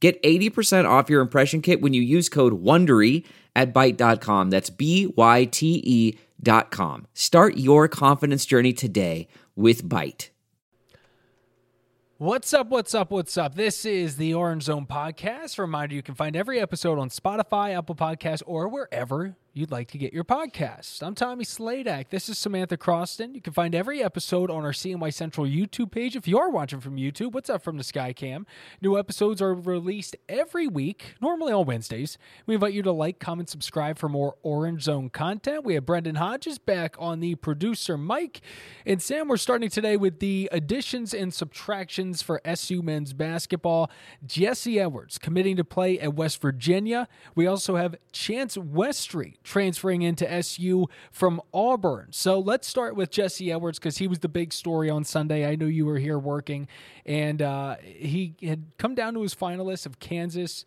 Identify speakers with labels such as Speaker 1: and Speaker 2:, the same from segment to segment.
Speaker 1: Get 80% off your impression kit when you use code WONDERY at Byte.com. That's B-Y-T-E dot com. Start your confidence journey today with Byte.
Speaker 2: What's up, what's up, what's up? This is the Orange Zone Podcast. Reminder you can find every episode on Spotify, Apple Podcasts, or wherever you'd like to get your podcast. I'm Tommy Sladek. This is Samantha Croston. You can find every episode on our CNY Central YouTube page. If you are watching from YouTube, what's up from the Skycam? New episodes are released every week, normally on Wednesdays. We invite you to like, comment, subscribe for more Orange Zone content. We have Brendon Hodges back on the producer mic. And Sam, we're starting today with the additions and subtractions for SU men's basketball. Jesse Edwards committing to play at West Virginia. We also have Chance Westry transferring into SU from Auburn. So let's start with Jesse Edwards because he was the big story on Sunday. I know you were here working, and uh, he had come down to his finalists of Kansas,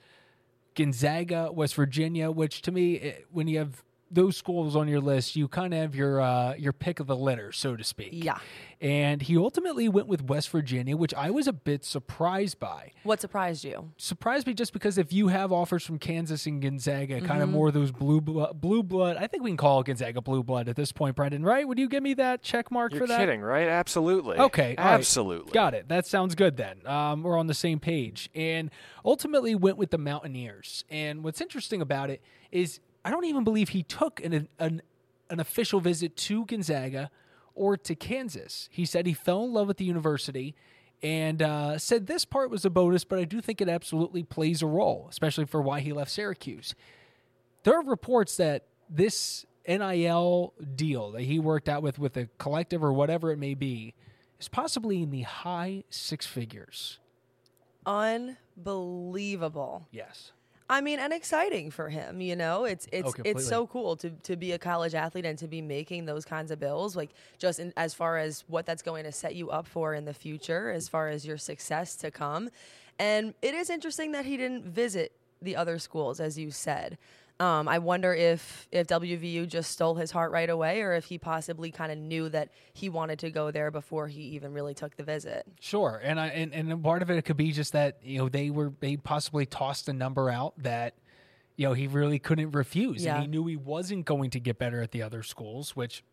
Speaker 2: Gonzaga, West Virginia, which to me, when you have those schools on your list, you kind of have your uh, your pick of the litter, so to speak.
Speaker 3: Yeah.
Speaker 2: And he ultimately went with West Virginia, which I was a bit surprised by.
Speaker 3: What surprised you?
Speaker 2: Surprised me just because if you have offers from Kansas and Gonzaga, kind
Speaker 3: Mm-hmm.
Speaker 2: of more those blue blood, blue blood. I think we can call Gonzaga blue blood at this point, Brendon. Right? Would you give me that check mark for that?
Speaker 4: You're
Speaker 2: for that?
Speaker 4: kidding, right? Absolutely.
Speaker 2: Okay, all right.
Speaker 4: Absolutely.
Speaker 2: Got it. That sounds good then. Um, we're on the same page. And ultimately went with the Mountaineers. And what's interesting about it is I don't even believe he took an, an, an official visit to Gonzaga or to Kansas. He said he fell in love with the university and uh, said this part was a bonus, but I do think it absolutely plays a role, especially for why he left Syracuse. There are reports that this NIL deal that he worked out with with a collective or whatever it may be is possibly in the high six figures.
Speaker 3: Unbelievable.
Speaker 2: Yes.
Speaker 3: I mean, and exciting for him. You know, it's it's
Speaker 2: Oh,
Speaker 3: it's so cool to to be a college athlete and to be making those kinds of bills. Like just in, as far as what that's going to set you up for in the future, as far as your success to come. And it is interesting that he didn't visit the other schools, as you said. Um, I wonder if if WVU just stole his heart right away, or if he possibly kind of knew that he wanted to go there before he even really took the visit.
Speaker 2: Sure, and I and, and part of it could be just that you know they were they possibly tossed a number out that you know he really couldn't refuse,
Speaker 3: Yeah.
Speaker 2: and he knew he wasn't going to get better at the other schools. Which,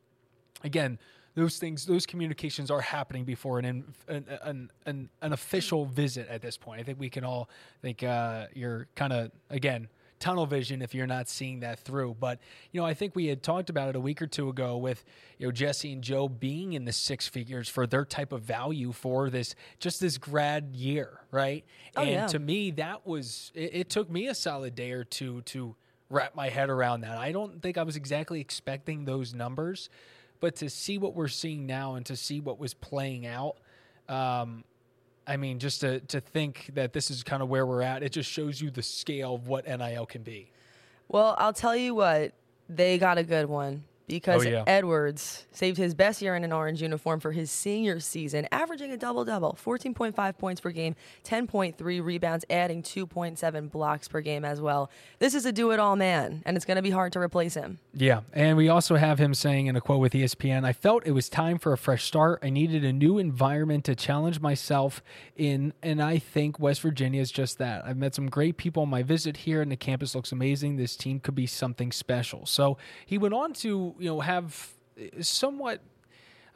Speaker 2: again, those things, those communications are happening before an an an, an, an official visit. At this point, I think we can all think uh, you're kind of again tunnel vision if you're not seeing that through. But you know, I think we had talked about it a week or two ago with you know Jesse and Joe being in the six figures for their type of value for this just this grad year, right?
Speaker 3: Oh,
Speaker 2: and
Speaker 3: yeah.
Speaker 2: to me, that was it, it took me a solid day or two to wrap my head around that. I don't think I was exactly expecting those numbers, but to see what we're seeing now and to see what was playing out. Um, I mean, just to, to think that this is kind of where we're at, it just shows you the scale of what NIL can be.
Speaker 3: Well, I'll tell you what, they got a good one because
Speaker 2: Oh, yeah.
Speaker 3: Edwards saved his best year in an orange uniform for his senior season, averaging a double double 14.5 points per game, 10.3 rebounds, adding 2.7 blocks per game as well. This is a do it all man, and it's going to be hard to replace him.
Speaker 2: Yeah. And we also have him saying in a quote with ESPN I felt it was time for a fresh start. I needed a new environment to challenge myself in. And I think West Virginia is just that. I've met some great people on my visit here, and the campus looks amazing. This team could be something special. So he went on to, you know, have uh, somewhat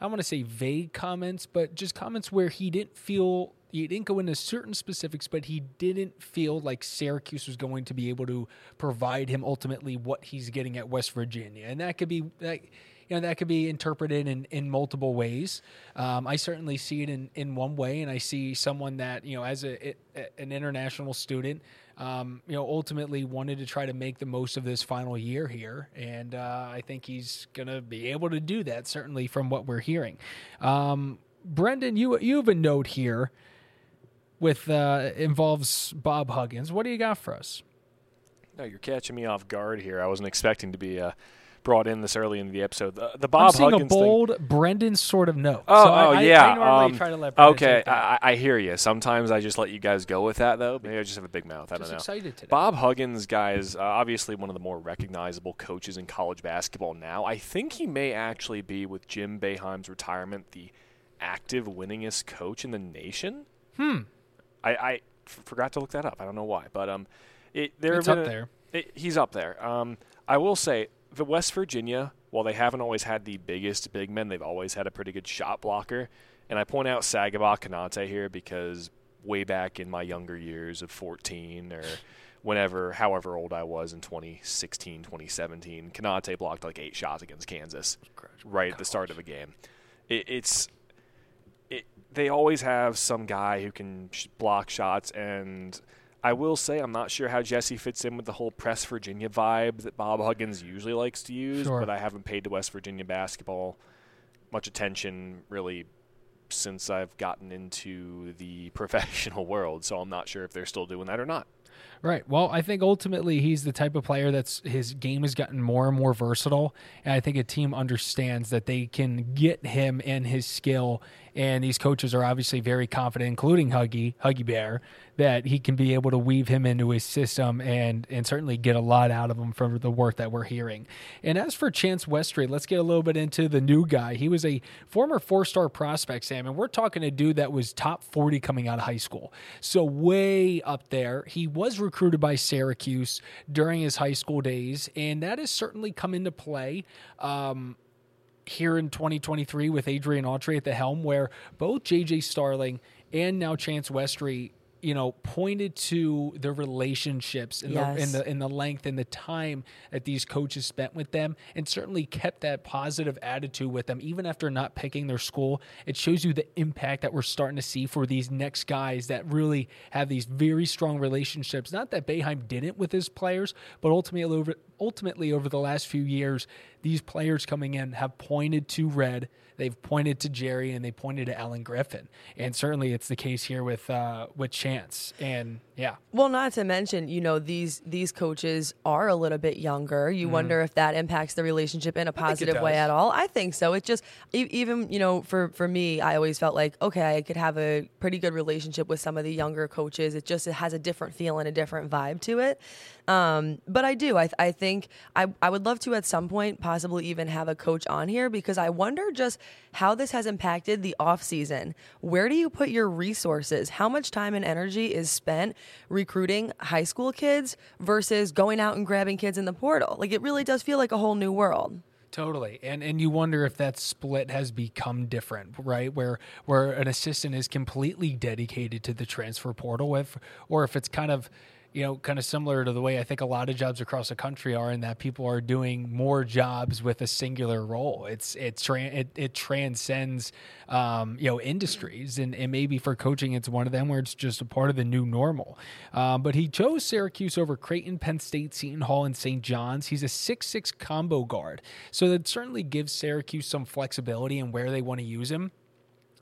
Speaker 2: I want to say vague comments, but just comments where he didn't feel he didn't go into certain specifics, but he didn't feel like Syracuse was going to be able to provide him ultimately what he's getting at West Virginia, and that could be. You know that could be interpreted in, in multiple ways. Um, I certainly see it in, in one way, and I see someone that you know, as a, it, an international student, um, you know, ultimately wanted to try to make the most of this final year here, and uh, I think he's gonna be able to do that. Certainly, from what we're hearing. Um, Brendon, you you have a note here. with uh, involves Bob Huggins. What do you got for us?
Speaker 4: No, you're catching me off guard here. I wasn't expecting to be uh, brought in this early in the episode. The, the Bob
Speaker 2: I'm seeing
Speaker 4: Huggins
Speaker 2: a
Speaker 4: thing.
Speaker 2: bold Brendon sort of note.
Speaker 4: Oh,
Speaker 2: so
Speaker 4: oh
Speaker 2: I-
Speaker 4: yeah.
Speaker 2: I, normally
Speaker 4: um,
Speaker 2: try to let Brendon
Speaker 4: okay. I, I hear you. Sometimes I just let you guys go with that, though. Maybe I just have a big mouth. I
Speaker 2: Just
Speaker 4: don't know.
Speaker 2: excited today.
Speaker 4: Bob Huggins, guys, uh, obviously one of the more recognizable coaches in college basketball now. I think he may actually be, with Jim Boeheim's retirement, the active winningest coach in the nation.
Speaker 2: Hmm.
Speaker 4: I, I f- forgot to look that up. I don't know why, but um, it there
Speaker 2: It's up
Speaker 4: a-
Speaker 2: there.
Speaker 4: it, he's up there. Um, I will say the West Virginia, while they haven't always had the biggest big men, they've always had a pretty good shot blocker. And I point out Sagaba Konate here because way back in my younger years of 14 or whenever, however old I was in 2016, 2017, Kanate blocked like eight shots against Kansas right at the start of a game. It, it's it, they always have some guy who can sh- block shots and I will say I'm not sure how Jesse fits in with the whole press Virginia vibe that Bob Huggins usually likes to use,
Speaker 2: Sure.
Speaker 4: but I haven't paid to West Virginia basketball much attention really since I've gotten into the professional world, so I'm not sure if they're still doing that or not.
Speaker 2: Right. Well, I think ultimately he's the type of player that's his game has gotten more and more versatile, and I think a team understands that they can get him and his skill. And these coaches are obviously very confident, including Huggy Huggy Bear, that he can be able to weave him into his system and and certainly get a lot out of him from the work that we're hearing. And as for Chance Westry, let's get a little bit into the new guy. He was a former four-star prospect, Sam, and we're talking a dude that was top 40 coming out of high school. So way up there. He was recruited by Syracuse during his high school days, and that has certainly come into play. Um, here in 2023 with Adrian Autry at the helm, where both JJ Starling and now Chance Westry, you know, pointed to the relationships and, the,
Speaker 3: Yes.
Speaker 2: and the and the length and the time that these coaches spent with them, and certainly kept that positive attitude with them, even after not picking their school. It shows you the impact that we're starting to see for these next guys that really have these very strong relationships. Not that Boeheim didn't with his players, but ultimately over ultimately over the last few years, these players coming in have pointed to Red, they've pointed to Jerry, and they pointed to Allen Griffin, and certainly it's the case here with uh, with Chance. And yeah,
Speaker 3: Well, not to mention, you know, these these coaches are a little bit younger. You wonder if that impacts the relationship in a positive way at all. I think so. It just even you know for for me, I always felt like okay, I could have a pretty good relationship with some of the younger coaches. It just it has a different feel and a different vibe to it. Um, but I do. I I think I I would love to at some point possibly even have a coach on here because I wonder just how this has impacted the off season. Where do you put your resources? How much time and energy is spent recruiting high school kids versus going out and grabbing kids in the portal? Like it really does feel like a whole new world.
Speaker 2: Totally, and and you wonder if that split has become different, right? Where where an assistant is completely dedicated to the transfer portal, with, or if it's kind of, you know, kind of similar to the way I think a lot of jobs across the country are, in that people are doing more jobs with a singular role. It's it tran it, it transcends, um, you know, industries, and and maybe for coaching, it's one of them where it's just a part of the new normal. Um, but he chose Syracuse over Creighton, Penn State, Seton Hall, and St. John's. He's a six-six combo guard, so that certainly gives Syracuse some flexibility in where they want to use him.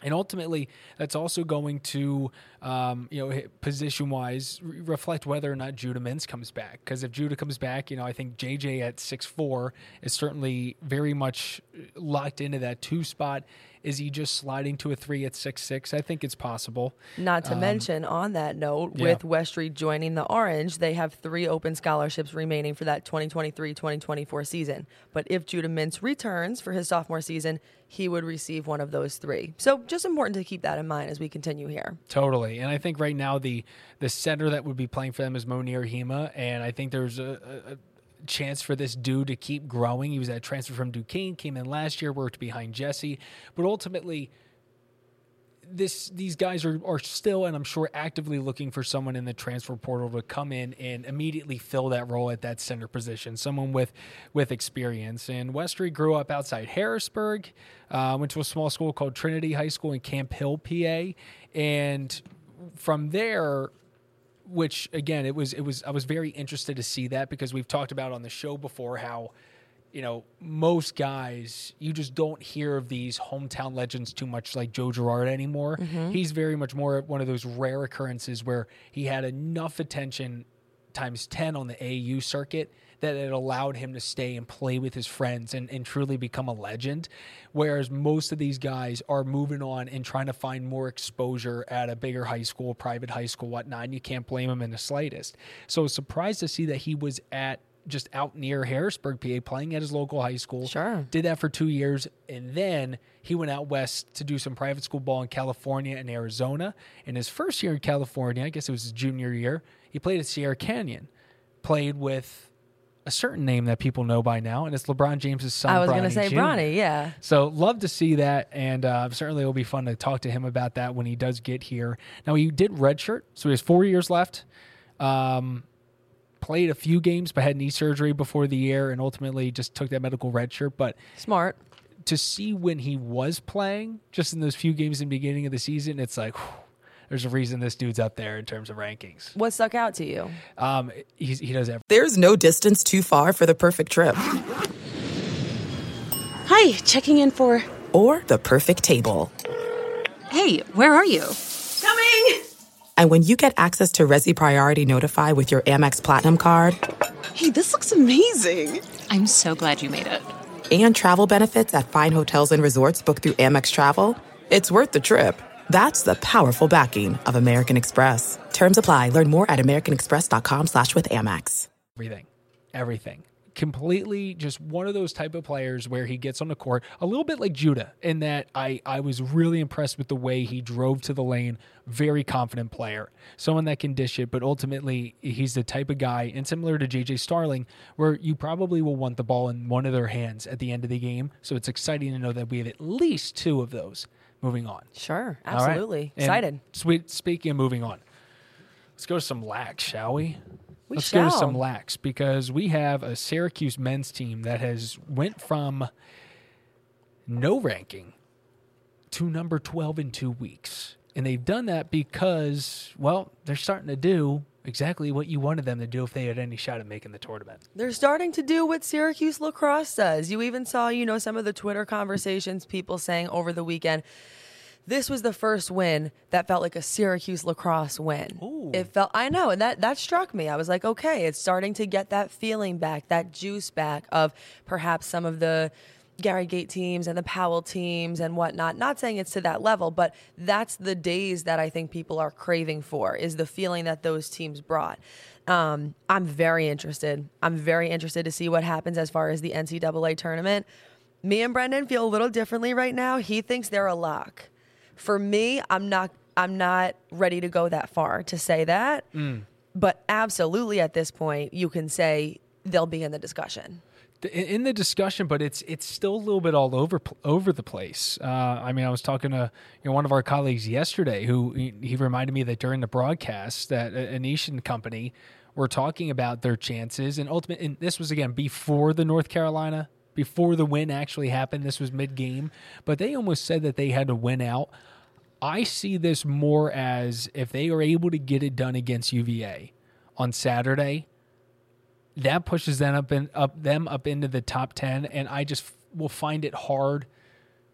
Speaker 2: And ultimately, that's also going to, um, you know, position wise, re- reflect whether or not Judah Mintz comes back. Because if Judah comes back, you know, I think JJ at six four is certainly very much locked into that two spot. Is he just sliding to a three at six six? I think it's possible.
Speaker 3: Not to um, mention, on that note,
Speaker 2: yeah.
Speaker 3: with Westry joining the Orange, they have three open scholarships remaining for that 2023 2024 season. But if Judah Mintz returns for his sophomore season, he would receive one of those three. So just important to keep that in mind as we continue here.
Speaker 2: Totally, and I think right now the the center that would be playing for them is Mounir Hima, and I think there's a, a chance for this dude to keep growing. He was at transfer from Duquesne, came in last year, worked behind Jesse, but ultimately. This these guys are, are still and I'm sure actively looking for someone in the transfer portal to come in and immediately fill that role at that center position, someone with with experience. And Westry grew up outside Harrisburg, uh, went to a small school called Trinity High School in Camp Hill, PA, and from there which again it was it was I was very interested to see that because we've talked about on the show before how you know, most guys, you just don't hear of these hometown legends too much like Joe Girard anymore. Mm-hmm. He's very much more one of those rare occurrences where he had enough attention times 10 on the AU circuit that it allowed him to stay and play with his friends and, and truly become a legend. Whereas most of these guys are moving on and trying to find more exposure at a bigger high school, private high school, whatnot. And you can't blame him in the slightest. So I was surprised to see that he was at just out near Harrisburg, PA, playing at his local high school.
Speaker 3: Sure.
Speaker 2: Did that for two years. And then he went out west to do some private school ball in California and Arizona. In his first year in California, I guess it was his junior year, he played at Sierra Canyon, played with a certain name that people know by now, and it's LeBron James's son.
Speaker 3: I was going to say
Speaker 2: Jr.
Speaker 3: Bronny, yeah.
Speaker 2: So love to see that, and uh, certainly it'll be fun to talk to him about that when he does get here. Now he did redshirt, so he has four years left. Um, played a few games, but had knee surgery before the year, and ultimately just took that medical redshirt. But
Speaker 3: Smart.
Speaker 2: to see when he was playing, just in those few games in the beginning of the season, it's like. whew, there's a reason this dude's up there in terms of rankings.
Speaker 3: What stuck out to you?
Speaker 2: Um, he's, he does everything.
Speaker 5: There's no distance too far for the perfect trip.
Speaker 6: Hi, checking in for.
Speaker 5: Or the perfect table.
Speaker 6: Hey, where are you?
Speaker 5: Coming! And when you get access to Resy Priority Notify with your Amex Platinum card
Speaker 6: Hey, this looks amazing. I'm so glad you made it.
Speaker 5: and travel benefits at fine hotels and resorts booked through Amex Travel, it's worth the trip. That's the powerful backing of American Express. Terms apply. Learn more at americanexpress.com slash with Amex.
Speaker 2: everything, everything. Completely just one of those type of players where he gets on the court a little bit like Judah in that I, I was really impressed with the way he drove to the lane. Very confident player, someone that can dish it, but ultimately he's the type of guy, and similar to JJ Starling, where you probably will want the ball in one of their hands at the end of the game. So it's exciting to know that we have at least two of those moving on.
Speaker 3: Sure, absolutely.
Speaker 2: And
Speaker 3: Excited.
Speaker 2: Sweet. Speaking of moving on, let's go to some lax, shall we?
Speaker 3: We
Speaker 2: let's go to some lax because we have a Syracuse men's team that has went from no ranking to number 12 in two weeks. And they've done that because, well, they're starting to do exactly what you wanted them to do if they had any shot at making the tournament.
Speaker 3: They're starting to do what Syracuse lacrosse does. You even saw, you know, some of the Twitter conversations, people saying over the weekend, this was the first win that felt like a Syracuse lacrosse win. It felt, I know, and that that struck me. I was like, okay, it's starting to get that feeling back, that juice back of perhaps some of the Gary Gait teams and the Powell teams and whatnot. Not saying it's to that level, but that's the days that I think people are craving for is the feeling that those teams brought. Um, I'm very interested. I'm very interested to see what happens as far as the NCAA tournament. Me and Brendon feel a little differently right now. He thinks they're a lock. For me, I'm not. I'm not ready to go that far to say that. But absolutely, at this point, you can say they'll be in the discussion.
Speaker 2: In- the discussion, but it's it's still a little bit all over over the place. Uh, I mean, I was talking to you know, one of our colleagues yesterday who he, he reminded me that during the broadcast that a- Anish and company were talking about their chances, and ultimate. And this was again before the North Carolina, before the win actually happened. This was mid game, but they almost said that they had to win out. I see this more as if they are able to get it done against UVA on Saturday that pushes them up in up them up into the top 10 and I just f- will find it hard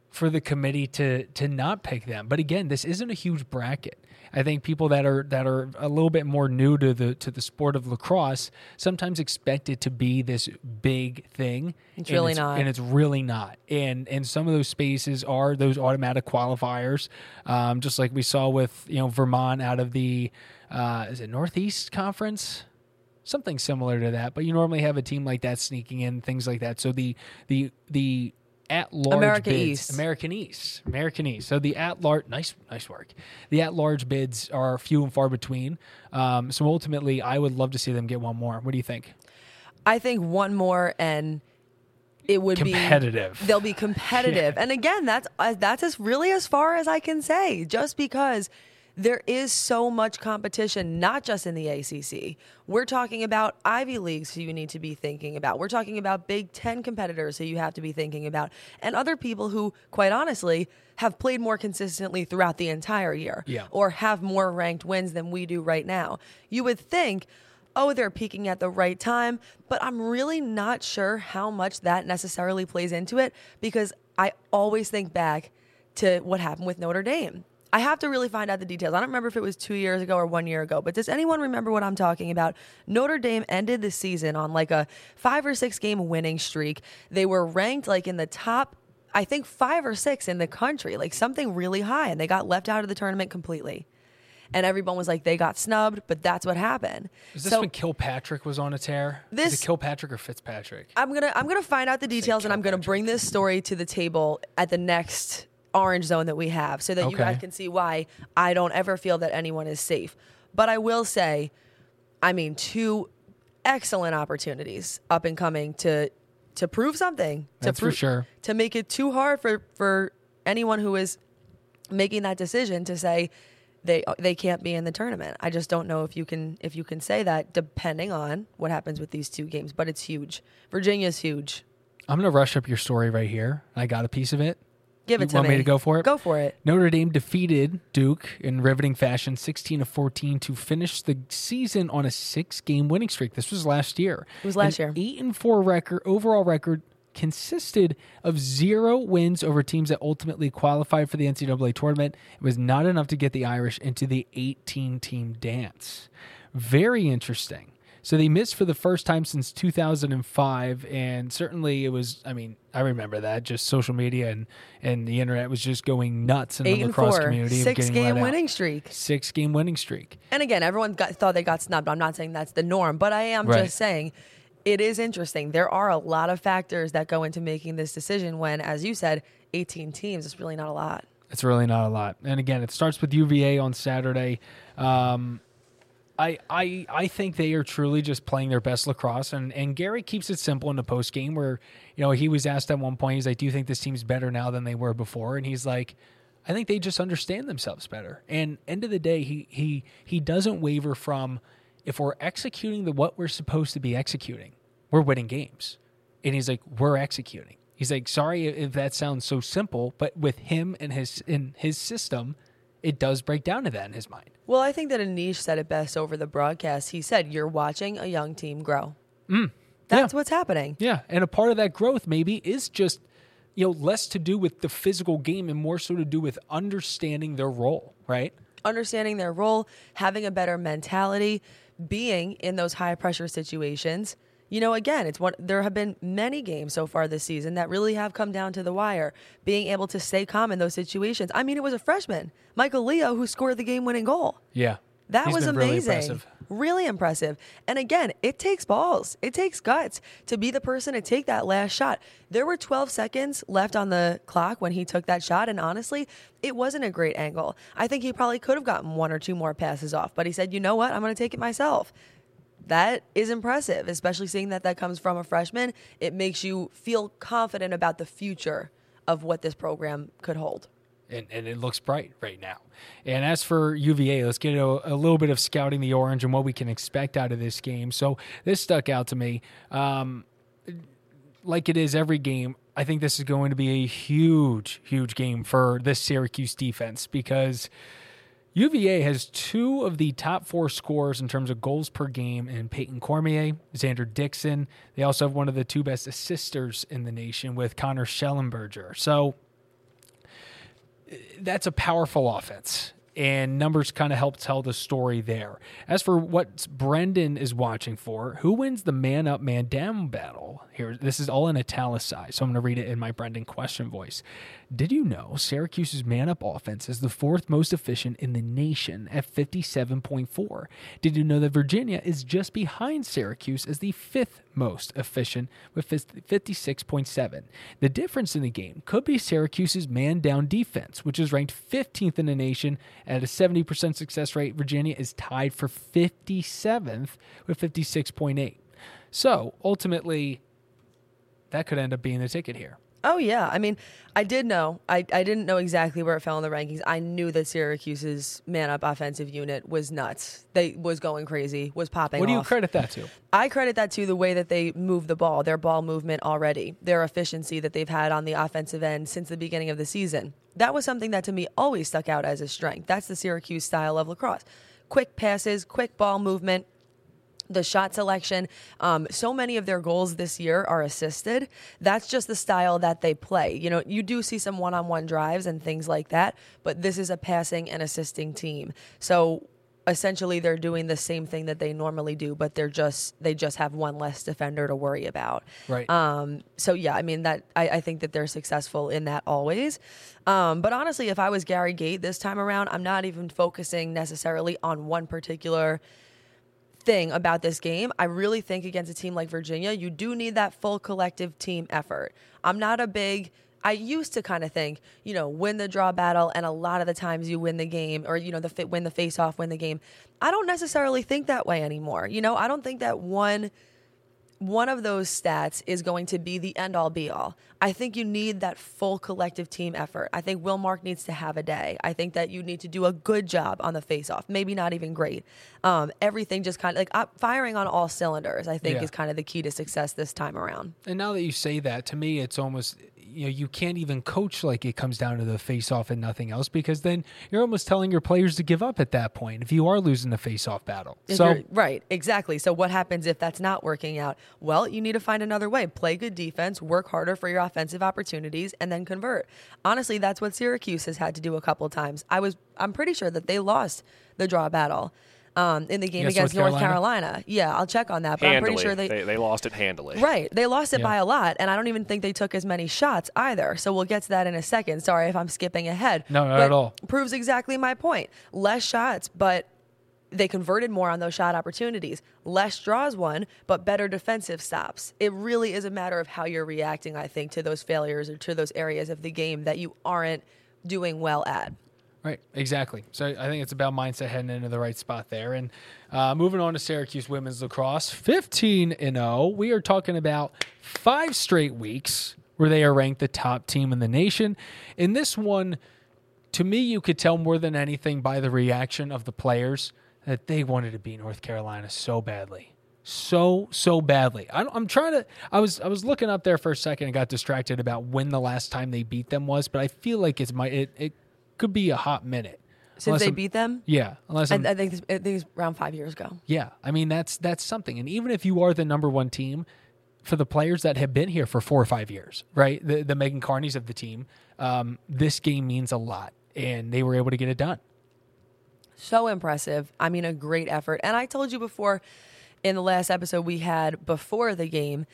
Speaker 2: for the committee to to not pick them. But again, this isn't a huge bracket. I think people that are that are a little bit more new to the to the sport of lacrosse sometimes expect it to be this big thing.
Speaker 3: It's
Speaker 2: and
Speaker 3: really not.
Speaker 2: and it's really not. And and some of those spaces are those automatic qualifiers, um, just like we saw with you know Vermont out of the uh, is it Northeast Conference something similar to that. But you normally have a team like that sneaking in things like that. So the the the at large
Speaker 3: America
Speaker 2: bids,
Speaker 3: East.
Speaker 2: American East, American East. So the at large, nice nice work. The at large bids are few and far between. Um, so ultimately, I would love to see them get one more. What do you think?
Speaker 3: I think one more and it would be
Speaker 2: Competitive.
Speaker 3: be they'll be competitive. And again, that's uh, that's as really as far as I can say just because there is so much competition not just in the ACC. We're talking about Ivy Leagues who you need to be thinking about. We're talking about Big 10 competitors who you have to be thinking about and other people who quite honestly have played more consistently throughout the entire year
Speaker 2: Yeah.
Speaker 3: or have more ranked wins than we do right now. You would think oh, they're peaking at the right time. But I'm really not sure how much that necessarily plays into it because I always think back to what happened with Notre Dame. I have to really find out the details. I don't remember if it was two years ago or one year ago, but does anyone remember what I'm talking about? Notre Dame ended the season on like a five or six game winning streak. They were ranked like in the top, I think five or six in the country, like something really high, and they got left out of the tournament completely. And everyone was like, they got snubbed, but that's what happened.
Speaker 2: Is this
Speaker 3: So-
Speaker 2: when Kilpatrick was on a tear?
Speaker 3: This Is
Speaker 2: it Kilpatrick or Fitzpatrick?
Speaker 3: I'm gonna I'm gonna find out the details and I'm gonna bring this story to the table at the next orange zone that we have so that you guys can see why I don't ever feel that anyone is safe. But I will say, I mean, two excellent opportunities up and coming to to prove something.
Speaker 2: That's
Speaker 3: to
Speaker 2: for sure.
Speaker 3: To make it too hard for for anyone who is making that decision to say they they can't be in the tournament. I just don't know if you can if you can say that depending on what happens with these two games, but it's huge. Virginia's huge.
Speaker 2: I'm going to rush up your story right here. I got a piece of it.
Speaker 3: Give
Speaker 2: You
Speaker 3: it to
Speaker 2: want
Speaker 3: me.
Speaker 2: me to go for it?
Speaker 3: Go for it.
Speaker 2: Notre Dame defeated Duke in riveting fashion, 16 to 14, to finish the season on a six-game winning streak. This was last year.
Speaker 3: It was last
Speaker 2: An
Speaker 3: year.
Speaker 2: Eight and four record overall record consisted of zero wins over teams that ultimately qualified for the NCAA tournament. It was not enough to get the Irish into the 18-team dance. Very interesting. So they missed for the first time since 2005, and certainly it was. I mean, I remember that. Just social media and and the internet was just going nuts in
Speaker 3: Eight
Speaker 2: the lacrosse
Speaker 3: four,
Speaker 2: community.
Speaker 3: six game winning streak.
Speaker 2: Six game winning streak.
Speaker 3: And again, everyone got, thought they got snubbed. I'm not saying that's the norm, but I am
Speaker 2: Right.
Speaker 3: just saying it is interesting. There are a lot of factors that go into making this decision. When, as you said, 18 teams is really not a lot.
Speaker 2: It's really not a lot. And again, it starts with UVA on Saturday. Um, I, I I think they are truly just playing their best lacrosse, and, and Gary keeps it simple in the post game. Where you know he was asked at one point, he's like, "Do you think this team's better now than they were before?" And he's like, "I think they just understand themselves better." And end of the day, he he he doesn't waver from if we're executing the what we're supposed to be executing, we're winning games. And he's like, "We're executing." He's like, "Sorry if that sounds so simple, but with him and his in his system, it does break down to that in his mind."
Speaker 3: Well, I think that Anish said it best over the broadcast. He said, You're watching a young team grow. Mm. That's what's happening.
Speaker 2: Yeah, and a part of that growth maybe is just you know less to do with the physical game and more so to do with understanding their role, right?
Speaker 3: understanding their role, having a better mentality, being in those high pressure situations. You know, again, it's one there have been many games so far this season that really have come down to the wire. Being able to stay calm in those situations. I mean, it was a freshman, Michael Leo, who scored the game winning goal.
Speaker 2: Yeah,
Speaker 3: That
Speaker 2: He's
Speaker 3: was
Speaker 2: been really
Speaker 3: amazing.
Speaker 2: impressive.
Speaker 3: Really impressive. And again, it takes balls. It takes guts to be the person to take that last shot. There were 12 seconds left on the clock when he took that shot. And honestly, it wasn't a great angle. I think he probably could have gotten one or two more passes off, but he said, you know what? I'm going to take it myself. That is impressive, especially seeing that that comes from a freshman. It makes you feel confident about the future of what this program could hold.
Speaker 2: and, and it looks bright right now. And as for UVA, let's get a, a little bit of scouting the orange and what we can expect out of this game. So this stuck out to me. Um, like it is every game, I think this is going to be a huge, huge game for this Syracuse defense because UVA has two of the top four scorers in terms of goals per game in Peyton Cormier, Xander Dickson. They also have one of the two best assisters in the nation with Connor Shellenberger. So eh, that's a powerful offense. And numbers kind of help tell the story there. As for what Brendon is watching for, who wins the man up, man down battle? Here, this is all in italicized, so I'm going to read it in my Brendon question voice. Did you know Syracuse's man up offense is the fourth most efficient in the nation at 57.4? Did you know that Virginia is just behind Syracuse as the fifth most efficient with 56.7? The difference in the game could be Syracuse's man down defense, which is ranked 15th in the nation at a 70% success rate. Virginia is tied for 57th with 56.8. So ultimately, that could end up being the ticket here.
Speaker 3: Oh yeah, I mean, I did know. I, I didn't know exactly where it fell in the rankings. I knew that Syracuse's man up offensive unit was nuts. They was going crazy, was popping.
Speaker 2: What do you
Speaker 3: off.
Speaker 2: credit that to?
Speaker 3: I credit that to the way that they move the ball, their ball movement already, their efficiency that they've had on the offensive end since the beginning of the season. That was something that to me always stuck out as a strength. That's the Syracuse style of lacrosse. Quick passes, quick ball movement. The shot selection. Um, so many of their goals this year are assisted. That's just the style that they play. You know, you do see some one on one drives and things like that, but this is a passing and assisting team. So essentially they're doing the same thing that they normally do, but they're just they just have one less defender to worry about.
Speaker 2: Right.
Speaker 3: Um, so yeah, I mean that I, I think that they're successful in that always. Um, but honestly, if I was Gary Gait this time around, I'm not even focusing necessarily on one particular thing about this game. I really think against a team like Virginia, you do need that full collective team effort. I'm not a big I used to kind of think, you know, win the draw battle, and a lot of the times you win the game, or you know, the fit, win the face off, win the game. I don't necessarily think that way anymore. You know, I don't think that one one of those stats is going to be the end all be all. I think you need that full collective team effort. I think Will Mark needs to have a day. I think that you need to do a good job on the face off, maybe not even great. Um, everything just kind of like uh, firing on all cylinders, I think,
Speaker 2: Yeah.
Speaker 3: is kind of the key to success this time around.
Speaker 2: And now that you say that, to me, it's almost you know you can't even coach like it comes down to the face off and nothing else because then you're almost telling your players to give up at that point if you are losing the face off battle.
Speaker 3: If
Speaker 2: So
Speaker 3: right, exactly. So what happens if that's not working out? Well, you need to find another way. Play good defense, work harder for your offensive opportunities, and then convert. Honestly, that's what Syracuse has had to do a couple times. I was, I'm pretty sure that they lost the draw battle um, in the game
Speaker 2: Against
Speaker 3: against
Speaker 2: North
Speaker 3: North Carolina. Yeah, I'll check on that, but
Speaker 4: handily.
Speaker 3: I'm pretty sure they,
Speaker 4: they they lost it handily.
Speaker 3: Right. They lost it
Speaker 2: Yeah.
Speaker 3: by a lot, and I don't even think they took as many shots either. So we'll get to that in a second. Sorry if I'm skipping ahead.
Speaker 2: No, not
Speaker 3: But
Speaker 2: at all.
Speaker 3: Proves exactly my point. Less shots, but they converted more on those shot opportunities. Less draws one, but better defensive stops. It really is a matter of how you're reacting, I think, to those failures or to those areas of the game that you aren't doing well at.
Speaker 2: Right, exactly. So I think it's about mindset heading into the right spot there. And uh, moving on to Syracuse women's lacrosse, 15 and 0. We are talking about five straight weeks where they are ranked the top team in the nation. In this one, to me, you could tell more than anything by the reaction of the players that they wanted to beat North Carolina so badly. So so badly. I, I'm trying to. I was I was looking up there for a second and got distracted about when the last time they beat them was, but I feel like it's my it, it could be a hot minute
Speaker 3: Since
Speaker 2: Unless
Speaker 3: they
Speaker 2: I'm-
Speaker 3: beat them,
Speaker 2: Yeah, unless
Speaker 3: I,
Speaker 2: I'm,
Speaker 3: think this, I think it's around five years ago.
Speaker 2: yeah. I mean that's that's something. And even if you are the number one team, for the players that have been here for four or five years, right? The the Megan Carneys of the team, um, this game means a lot, and they were able to get it done.
Speaker 3: So impressive. I mean, a great effort. And I told you before in the last episode we had before the game,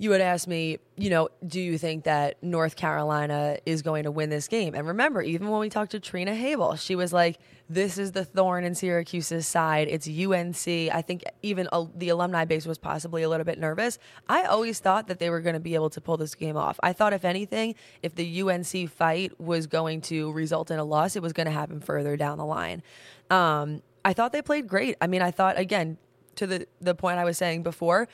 Speaker 3: you had asked me, you know, do you think that North Carolina is going to win this game? And remember, even when we talked to Trina Habel, she was like, this is the thorn in Syracuse's side. It's UNC. I think even uh, the alumni base was possibly a little bit nervous. I always thought that they were going to be able to pull this game off. I thought, if anything, if the UNC fight was going to result in a loss, it was going to happen further down the line. Um, I thought they played great. I mean, I thought, again, to the, the point I was saying before,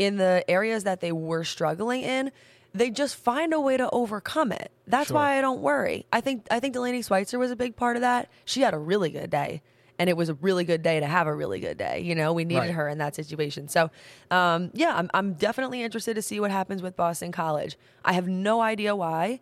Speaker 3: in the areas that they were struggling in, they just find a way to overcome it. That's
Speaker 2: Sure.
Speaker 3: why I don't worry. I think I think Delaney Sweitzer was a big part of that. She had a really good day. And it was a really good day to have a really good day. You know, we needed
Speaker 2: Right.
Speaker 3: her in that situation. So, um, yeah, I'm, I'm definitely interested to see what happens with Boston College. I have no idea why,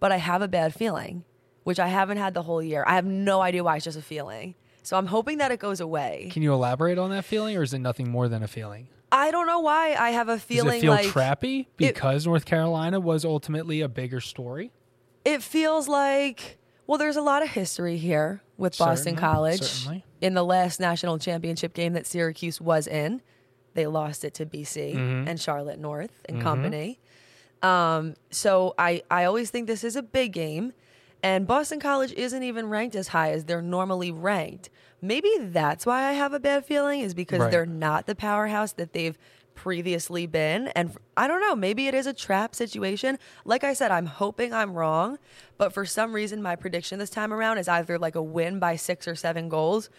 Speaker 3: but I have a bad feeling, which I haven't had the whole year. I have no idea why. It's just a feeling. So I'm hoping that it goes away.
Speaker 2: Can you elaborate on that feeling, or is it nothing more than a feeling?
Speaker 3: I don't know why I have a feeling Does
Speaker 2: it feel
Speaker 3: like
Speaker 2: trappy because North Carolina was ultimately a bigger story?
Speaker 3: it feels like well there's a lot of history here with boston
Speaker 2: Certainly,
Speaker 3: college
Speaker 2: certainly.
Speaker 3: in the last national championship game that syracuse was in they lost it to bc
Speaker 2: Mm-hmm.
Speaker 3: and charlotte north and company um, so I, I always think this is a big game and boston college isn't even ranked as high as they're normally ranked maybe that's why i have a bad feeling is because
Speaker 2: Right.
Speaker 3: they're not the powerhouse that they've previously been and i don't know maybe it is a trap situation like i said i'm hoping i'm wrong but for some reason my prediction this time around is either like a win by six or seven goals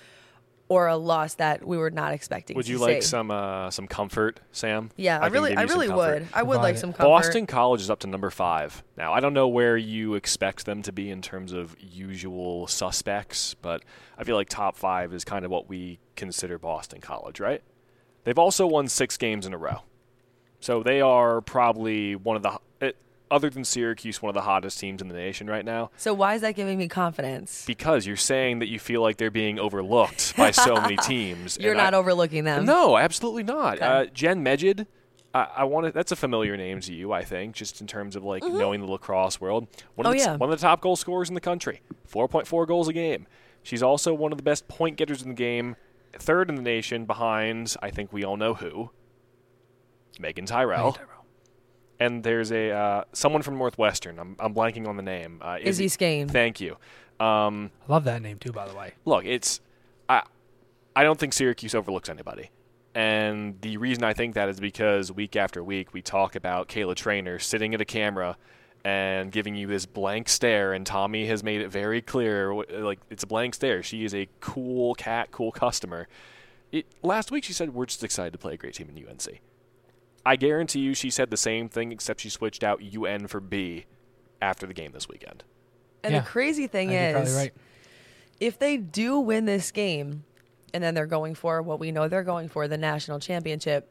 Speaker 3: or a loss that we were not expecting
Speaker 4: Would
Speaker 3: to
Speaker 4: you like
Speaker 3: see.
Speaker 4: some uh, some comfort, Sam?
Speaker 3: yeah i,
Speaker 4: can
Speaker 3: really i really would i would
Speaker 2: Provide
Speaker 3: like
Speaker 2: it.
Speaker 3: some comfort
Speaker 4: Boston College is up to number five now. I don't know where you expect them to be in terms of usual suspects, but I feel like top five is kind of what we consider Boston College, right? They've also won six games in a row, so they are probably one of the. Other than Syracuse, one of the hottest teams in the nation right now.
Speaker 3: So why is that giving me confidence?
Speaker 4: Because you're saying that you feel like they're being overlooked by so many teams.
Speaker 3: You're not
Speaker 4: I-
Speaker 3: overlooking them.
Speaker 4: No, absolutely not.
Speaker 3: Okay.
Speaker 4: Uh, Jen Medjid, I, I want to. That's a familiar name to you, I think, just in terms of like knowing the lacrosse world. One of
Speaker 3: Mm-hmm. Oh,
Speaker 4: the,
Speaker 3: yeah.
Speaker 4: one of the top goal scorers in the country, 4.4 goals a game. She's also one of the best point getters in the game, third in the nation behind. I think we all know who. Meaghan Tyrrell. And there's a uh, someone from Northwestern. I'm, I'm blanking on the name. Uh,
Speaker 3: Izzy Scane.
Speaker 4: Thank you. Um,
Speaker 2: I love that name too, by the way.
Speaker 4: look, it's I I don't think Syracuse overlooks anybody. And the reason I think that is because week after week we talk about Kayla Treanor sitting at a camera and giving you this blank stare and Tommy has made it very clear like it's a blank stare. She is a cool cat, cool customer. It, last week she said we're just excited to play a great team in UNC. I guarantee you she said the same thing except she switched out UN for B after the game this weekend.
Speaker 3: And
Speaker 2: Yeah.
Speaker 3: the crazy thing
Speaker 2: think
Speaker 3: is,
Speaker 2: right.
Speaker 3: if they do win this game, and then they're going for what we know they're going for, the national championship,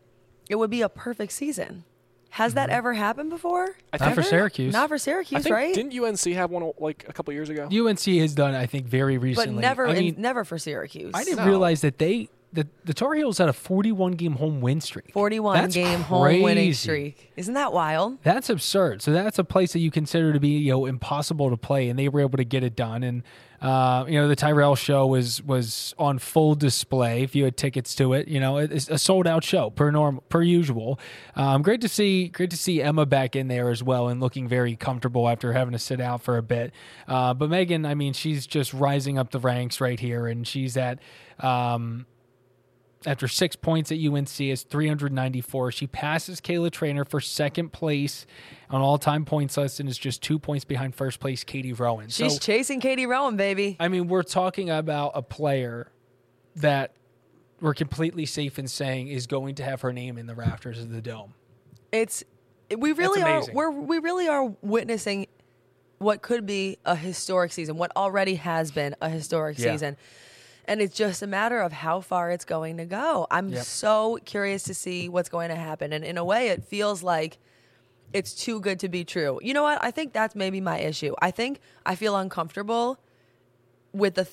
Speaker 3: it would be a perfect season. Has that mm-hmm. ever happened before?
Speaker 4: I
Speaker 2: Not for Syracuse.
Speaker 3: Not for
Speaker 4: I
Speaker 3: Syracuse,
Speaker 4: think
Speaker 3: right?
Speaker 4: didn't UNC have one like a couple years ago?
Speaker 2: UNC has done, I think, very recently.
Speaker 3: but
Speaker 2: recently.
Speaker 3: never,
Speaker 2: I
Speaker 3: in-
Speaker 2: mean,
Speaker 3: never for Syracuse.
Speaker 2: I didn't
Speaker 4: No.
Speaker 2: realize that they the the Tar Heels had a 41 game home win streak.
Speaker 3: 41
Speaker 2: That's
Speaker 3: game home winning streak. Isn't that wild?
Speaker 2: That's absurd. So that's a place that you consider to be you know impossible to play, and they were able to get it done. And uh, you know the Tyrrell show was was on full display. If you had tickets to it, you know it's a sold out show per norm per usual. Um, great to see great to see Emma back in there as well and looking very comfortable after having to sit out for a bit. Uh, but Megan, I mean, she's just rising up the ranks right here, and she's at. Um, after six points at UNC is 394. She passes Kayla Treanor for second place on all time points list and is just two points behind first place Katie Rowan.
Speaker 3: She's
Speaker 2: so,
Speaker 3: chasing Katie Rowan, baby.
Speaker 2: I mean, we're talking about a player that we're completely safe in saying is going to have her name in the rafters of the dome.
Speaker 3: It's we really are we're we really are witnessing what could be a historic season, what already has been a historic
Speaker 2: Yeah.
Speaker 3: season. And it's just a matter of how far it's going to go. I'm
Speaker 2: Yep.
Speaker 3: so curious to see what's going to happen. And in a way, it feels like it's too good to be true. You know what? I think that's maybe my issue. I think I feel uncomfortable with the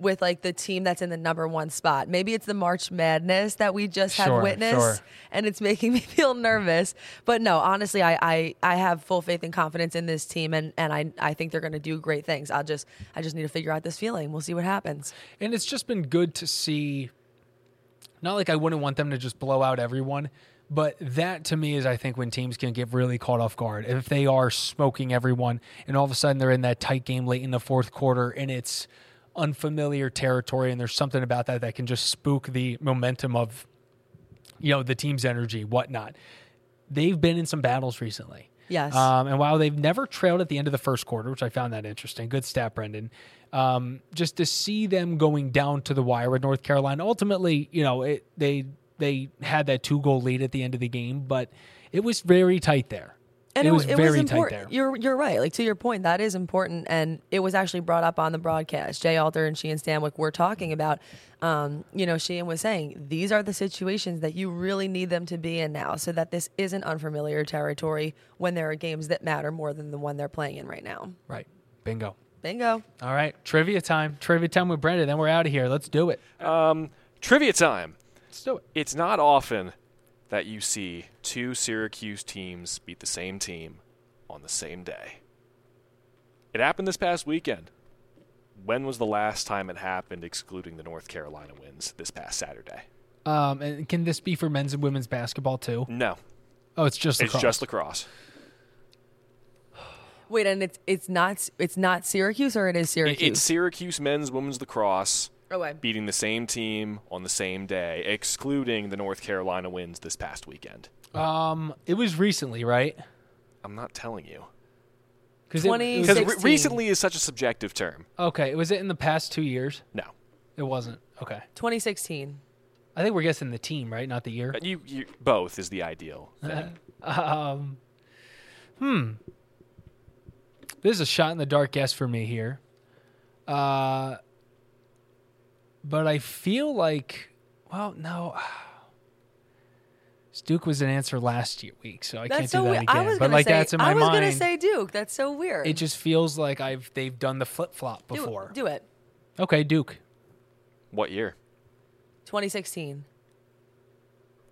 Speaker 3: with like the team that's in the number one spot. Maybe it's the March Madness that we just
Speaker 2: Sure,
Speaker 3: have witnessed,
Speaker 2: sure.
Speaker 3: and it's making me feel nervous. But no, honestly, I I, I have full faith and confidence in this team, and, and I I think they're going to do great things. I'll just I just need to figure out this feeling. We'll see what happens.
Speaker 2: And it's just been good to see. Not like I wouldn't want them to just blow out everyone, but that to me is, I think, when teams can get really caught off guard. If they are smoking everyone and all of a sudden they're in that tight game late in the fourth quarter and it's unfamiliar territory and there's something about that that can just spook the momentum of, you know, the team's energy, whatnot. They've been in some battles recently.
Speaker 3: Yes.
Speaker 2: Um, and while they've never trailed at the end of the first quarter, which I found that interesting, good stat, Brendon. Um, just to see them going down to the wire with North Carolina. Ultimately, you know, it, they they had that two goal lead at the end of the game, but it was very tight there.
Speaker 3: And
Speaker 2: it, was
Speaker 3: it
Speaker 2: very
Speaker 3: was
Speaker 2: tight
Speaker 3: important.
Speaker 2: there.
Speaker 3: You're you're right. Like to your point, that is important, and it was actually brought up on the broadcast. Jay Alter and Sheehan Stanwick were talking about. Um, you know, Sheehan was saying these are the situations that you really need them to be in now, so that this isn't unfamiliar territory when there are games that matter more than the one they're playing in right now.
Speaker 2: Right. Bingo.
Speaker 3: Bingo.
Speaker 2: All right. Trivia time. Trivia time with Brenda. Then we're out of here. Let's do it.
Speaker 4: Trivia time.
Speaker 2: Let's do it.
Speaker 4: It's not often that you see two Syracuse teams beat the same team on the same day. It happened this past weekend. When was the last time it happened, excluding the North Carolina wins this past Saturday?
Speaker 2: Um, and can this be for men's and women's basketball too?
Speaker 4: No,
Speaker 2: Oh, it's just
Speaker 4: it's
Speaker 2: lacrosse.
Speaker 4: just lacrosse.
Speaker 3: Wait, and it's it's not it's not Syracuse or it is
Speaker 4: It-
Speaker 3: Syracuse.
Speaker 4: It's Syracuse men's, women's lacrosse
Speaker 3: okay.
Speaker 4: beating the same team on the same day, excluding the North Carolina wins this past weekend.
Speaker 2: Um, it was recently, right?
Speaker 4: I'm not telling you.
Speaker 2: Because
Speaker 3: 20
Speaker 4: Because re-
Speaker 3: 16.
Speaker 4: recently is such a subjective term.
Speaker 2: okay, was it in the past two years?
Speaker 4: No.
Speaker 2: It wasn't. Okay,
Speaker 3: 2016.
Speaker 2: I think we're guessing the team, right? Not the year.
Speaker 4: You, you both is the ideal thing.
Speaker 2: Um, hmm. This is a shot in the dark guess for me here. Uh, but I feel like, well, no. Duke was an answer last year week, so I can't
Speaker 3: That's
Speaker 2: do that
Speaker 3: weird.
Speaker 2: again.
Speaker 3: I was
Speaker 2: but like
Speaker 3: say,
Speaker 2: that's in my mind.
Speaker 3: I was
Speaker 2: mind.
Speaker 3: gonna say Duke. That's so weird.
Speaker 2: it just feels like I've they've done the flip flop before.
Speaker 3: do it.
Speaker 2: Okay, Duke.
Speaker 4: What year?
Speaker 3: 2016.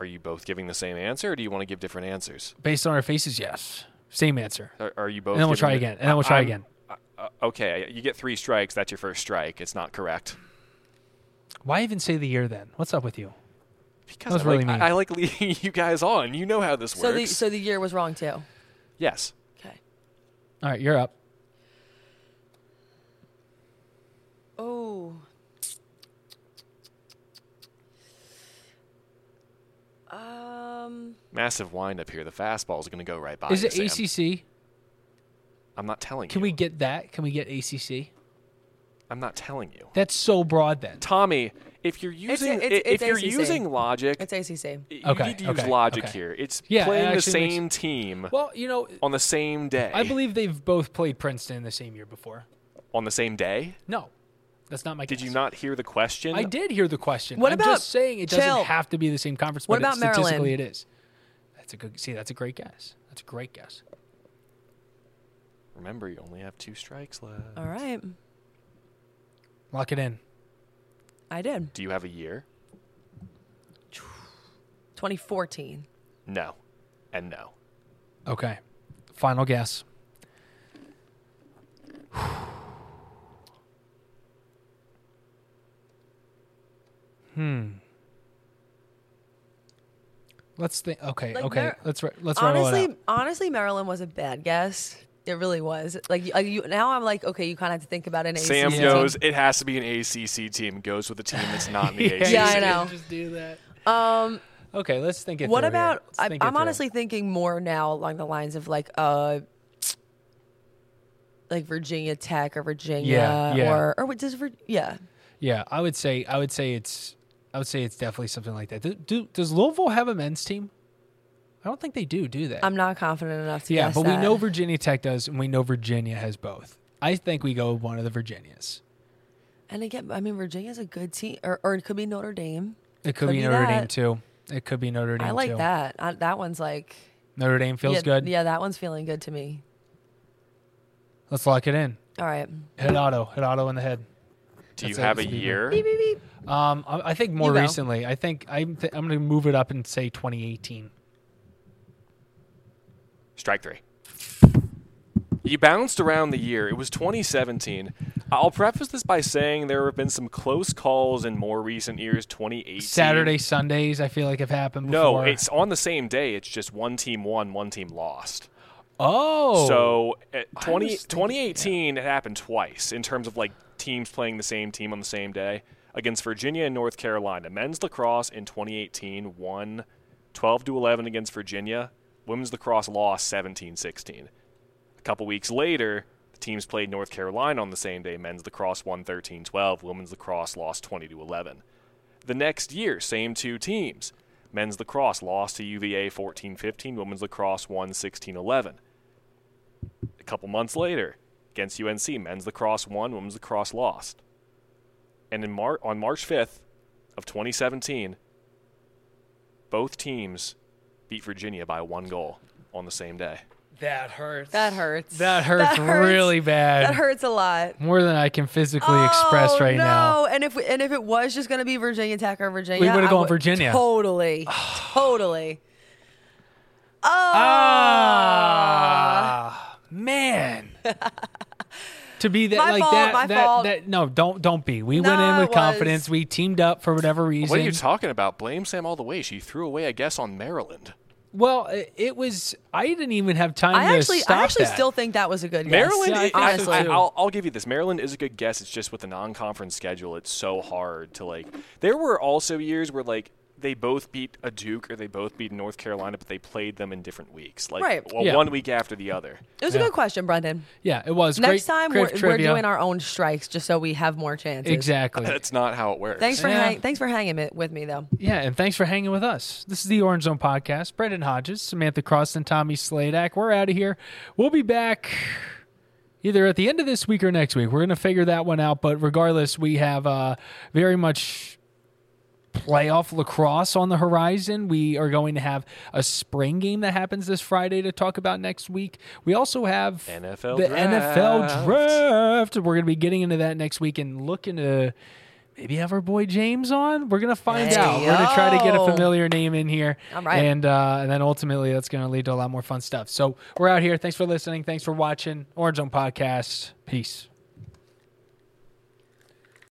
Speaker 4: Are you both giving the same answer, or do you want to give different answers?
Speaker 2: Based on our faces, yes. Same answer.
Speaker 4: Are, are you both?
Speaker 2: And then we'll try
Speaker 4: it-
Speaker 2: again. And then we'll try
Speaker 4: I'm-
Speaker 2: again.
Speaker 4: uh, okay, you get three strikes. That's your first strike. It's not correct.
Speaker 2: Why even say the year then? What's up with you?
Speaker 4: Because
Speaker 2: That was
Speaker 4: I,
Speaker 2: really
Speaker 4: like,
Speaker 2: mean.
Speaker 4: I, I like leading you guys on. You know how this
Speaker 3: So the
Speaker 4: works.
Speaker 3: so the year was wrong too.
Speaker 4: yes.
Speaker 3: Okay.
Speaker 2: All right, you're up.
Speaker 3: Oh. Um.
Speaker 4: Massive windup here. The fastball is going to go right by.
Speaker 2: Is it
Speaker 4: Sam.
Speaker 2: ACC?
Speaker 4: I'm not telling
Speaker 2: Can
Speaker 4: you.
Speaker 2: we get that? Can we get ACC?
Speaker 4: I'm not telling you.
Speaker 2: That's so broad then.
Speaker 4: Tommy, if you're using
Speaker 3: it's-
Speaker 4: i-
Speaker 3: it's
Speaker 4: if you're
Speaker 3: ACC.
Speaker 4: using logic,
Speaker 3: It's ACC.
Speaker 4: you
Speaker 2: Okay,
Speaker 4: need to use
Speaker 2: okay,
Speaker 4: logic
Speaker 2: okay.
Speaker 4: here. It's
Speaker 2: Yeah, it
Speaker 4: playing the
Speaker 2: actually makes-
Speaker 4: same team
Speaker 2: Well, you know,
Speaker 4: on the same day.
Speaker 2: I believe they've both played Princeton the same year before.
Speaker 4: on the same day.
Speaker 2: No, that's not my
Speaker 4: Did
Speaker 2: guess.
Speaker 4: you not hear the question?
Speaker 2: I did hear the question.
Speaker 3: What
Speaker 2: I'm
Speaker 3: about-
Speaker 2: just saying it doesn't have to be the same conference,
Speaker 3: What
Speaker 2: but
Speaker 3: about
Speaker 2: it, statistically
Speaker 3: Maryland?
Speaker 2: it is. That's a good. See, that's a great guess. That's a great guess.
Speaker 4: Remember, you only have two strikes left.
Speaker 3: All right.
Speaker 2: Lock it in.
Speaker 3: I did.
Speaker 4: Do you have a year?
Speaker 3: 2014.
Speaker 4: No, and no.
Speaker 2: Okay. Final guess. hmm. Let's think. Okay.
Speaker 3: Like,
Speaker 2: okay.
Speaker 3: Mar-
Speaker 2: let's ri- let's roll it
Speaker 3: honestly,
Speaker 2: out.
Speaker 3: honestly, Maryland was a bad guess. It really was. Like, you- like you, now, I'm like, okay, you kind of have to think about an
Speaker 4: Sam
Speaker 3: ACC.
Speaker 4: goes. It has to be an ACC team. Goes with a team that's not in the ACC.
Speaker 3: Yeah, I know.
Speaker 2: Just do that.
Speaker 3: Um,
Speaker 2: Okay. Let's think it.
Speaker 3: what about?
Speaker 2: Here.
Speaker 3: I,
Speaker 2: think
Speaker 3: I'm
Speaker 2: through.
Speaker 3: honestly thinking more now along the lines of like, uh, like Virginia Tech or Virginia
Speaker 2: Yeah, yeah.
Speaker 3: or or what does yeah.
Speaker 2: Yeah, I would say. I would say it's. I would say it's definitely something like that. Do, do, does Louisville have a men's team? I don't think they do. Do that.
Speaker 3: I'm not confident enough to
Speaker 2: yeah,
Speaker 3: guess
Speaker 2: but
Speaker 3: that.
Speaker 2: we know Virginia Tech does, and we know Virginia has both. I think we go with one of the Virginias.
Speaker 3: And again, I mean, Virginia's a good team, or or it could be Notre Dame.
Speaker 2: It could,
Speaker 3: Could
Speaker 2: be
Speaker 3: be
Speaker 2: Notre Dame too. It could be Notre Dame
Speaker 3: I like
Speaker 2: too.
Speaker 3: that. I, that one's like
Speaker 2: Notre Dame feels
Speaker 3: yeah,
Speaker 2: good.
Speaker 3: Yeah, that one's feeling good to me.
Speaker 2: Let's lock it in.
Speaker 3: All right.
Speaker 2: Hit auto. Hit auto in the head.
Speaker 4: Do you
Speaker 2: That's it.
Speaker 4: have a
Speaker 2: It's a
Speaker 4: year?
Speaker 3: Beep, beep, beep.
Speaker 2: Um, I, I think more recently. I think I'm. Th- I'm going to move it up and say 2018.
Speaker 4: Strike three. You bounced around the year. It was 2017. I'll preface this by saying there have been some close calls in more recent years. 2018.
Speaker 2: Saturday, Sundays. I feel like have happened.
Speaker 4: No, it's on the same day. It's just one team won, one team lost.
Speaker 2: oh.
Speaker 4: So at 20,
Speaker 2: thinking-
Speaker 4: 2018, it happened twice in terms of like teams playing the same team on the same day against Virginia and North Carolina. Men's lacrosse in 2018 won 12 to 11 against Virginia. Women's lacrosse lost 17 16. A couple weeks later, the teams played North Carolina on the same day. Men's lacrosse won 13 12. Women's lacrosse lost 20 11. The next year, same two teams. Men's lacrosse lost to UVA 14 15. Women's lacrosse won 16 11. A couple months later, against UNC, men's lacrosse won, women's lacrosse lost. And in Mar- on March 5th of 2017, both teams beat Virginia by one goal on the same day.
Speaker 2: that hurts.
Speaker 3: That hurts.
Speaker 2: That hurts,
Speaker 3: hurts.
Speaker 2: really bad.
Speaker 3: That hurts a lot.
Speaker 2: More than I can physically express
Speaker 3: Oh,
Speaker 2: right
Speaker 3: no.
Speaker 2: now.
Speaker 3: And if and if it was just going to be Virginia Tech or Virginia,
Speaker 2: We would've gone
Speaker 3: would-
Speaker 2: Virginia.
Speaker 3: Totally, totally. Oh,
Speaker 2: Ah, man. to be that
Speaker 3: My
Speaker 2: like
Speaker 3: fault,
Speaker 2: that,
Speaker 3: my
Speaker 2: that,
Speaker 3: fault.
Speaker 2: that no don't don't be we
Speaker 3: No,
Speaker 2: went in with confidence we teamed up for whatever reason
Speaker 4: What are you talking about? Blame Sam all the way. She threw away a guess on Maryland.
Speaker 2: Well it, it was i didn't even have time
Speaker 3: I
Speaker 2: to
Speaker 3: actually,
Speaker 2: stop
Speaker 3: I actually
Speaker 2: that.
Speaker 3: still think that was a good guess.
Speaker 4: Maryland,
Speaker 2: Yeah, I
Speaker 4: it-
Speaker 2: think
Speaker 4: I, I'll, I'll give you this. Maryland is a good guess. It's just with the non-conference schedule, it's so hard to like. There were also years where like they both beat a Duke or they both beat North Carolina, but they played them in different weeks, like
Speaker 3: Right.
Speaker 4: well,
Speaker 2: Yeah.
Speaker 4: one week after the other.
Speaker 3: It was
Speaker 2: Yeah.
Speaker 3: a good question, Brendon.
Speaker 2: yeah it was
Speaker 3: Next
Speaker 2: great,
Speaker 3: time
Speaker 2: great
Speaker 3: we're, we're doing our own strikes just so we have more chances.
Speaker 2: exactly
Speaker 4: That's not how it works.
Speaker 3: Thanks for
Speaker 2: Yeah.
Speaker 3: hang, thanks for hanging it with me though.
Speaker 2: yeah and thanks for hanging with us this is the orange zone podcast Brendon hodges samantha Croston and tommy Sladek we're out of here we'll be back either at the end of this week or next week we're going to figure that one out but regardless we have uh very much playoff lacrosse on the horizon. We are going to have a spring game that happens this Friday to talk about next week. We also have
Speaker 4: NFL
Speaker 2: the
Speaker 4: draft.
Speaker 2: NFL draft. We're going to be getting into that next week and looking to maybe have our boy James on. We're gonna find
Speaker 3: Hey,
Speaker 2: out. We're gonna try to get a familiar name in here,
Speaker 3: I'm right.
Speaker 2: and uh, and then ultimately that's gonna lead to a lot more fun stuff. So we're out here. Thanks for listening. Thanks for watching Orange Zone Podcast. Peace.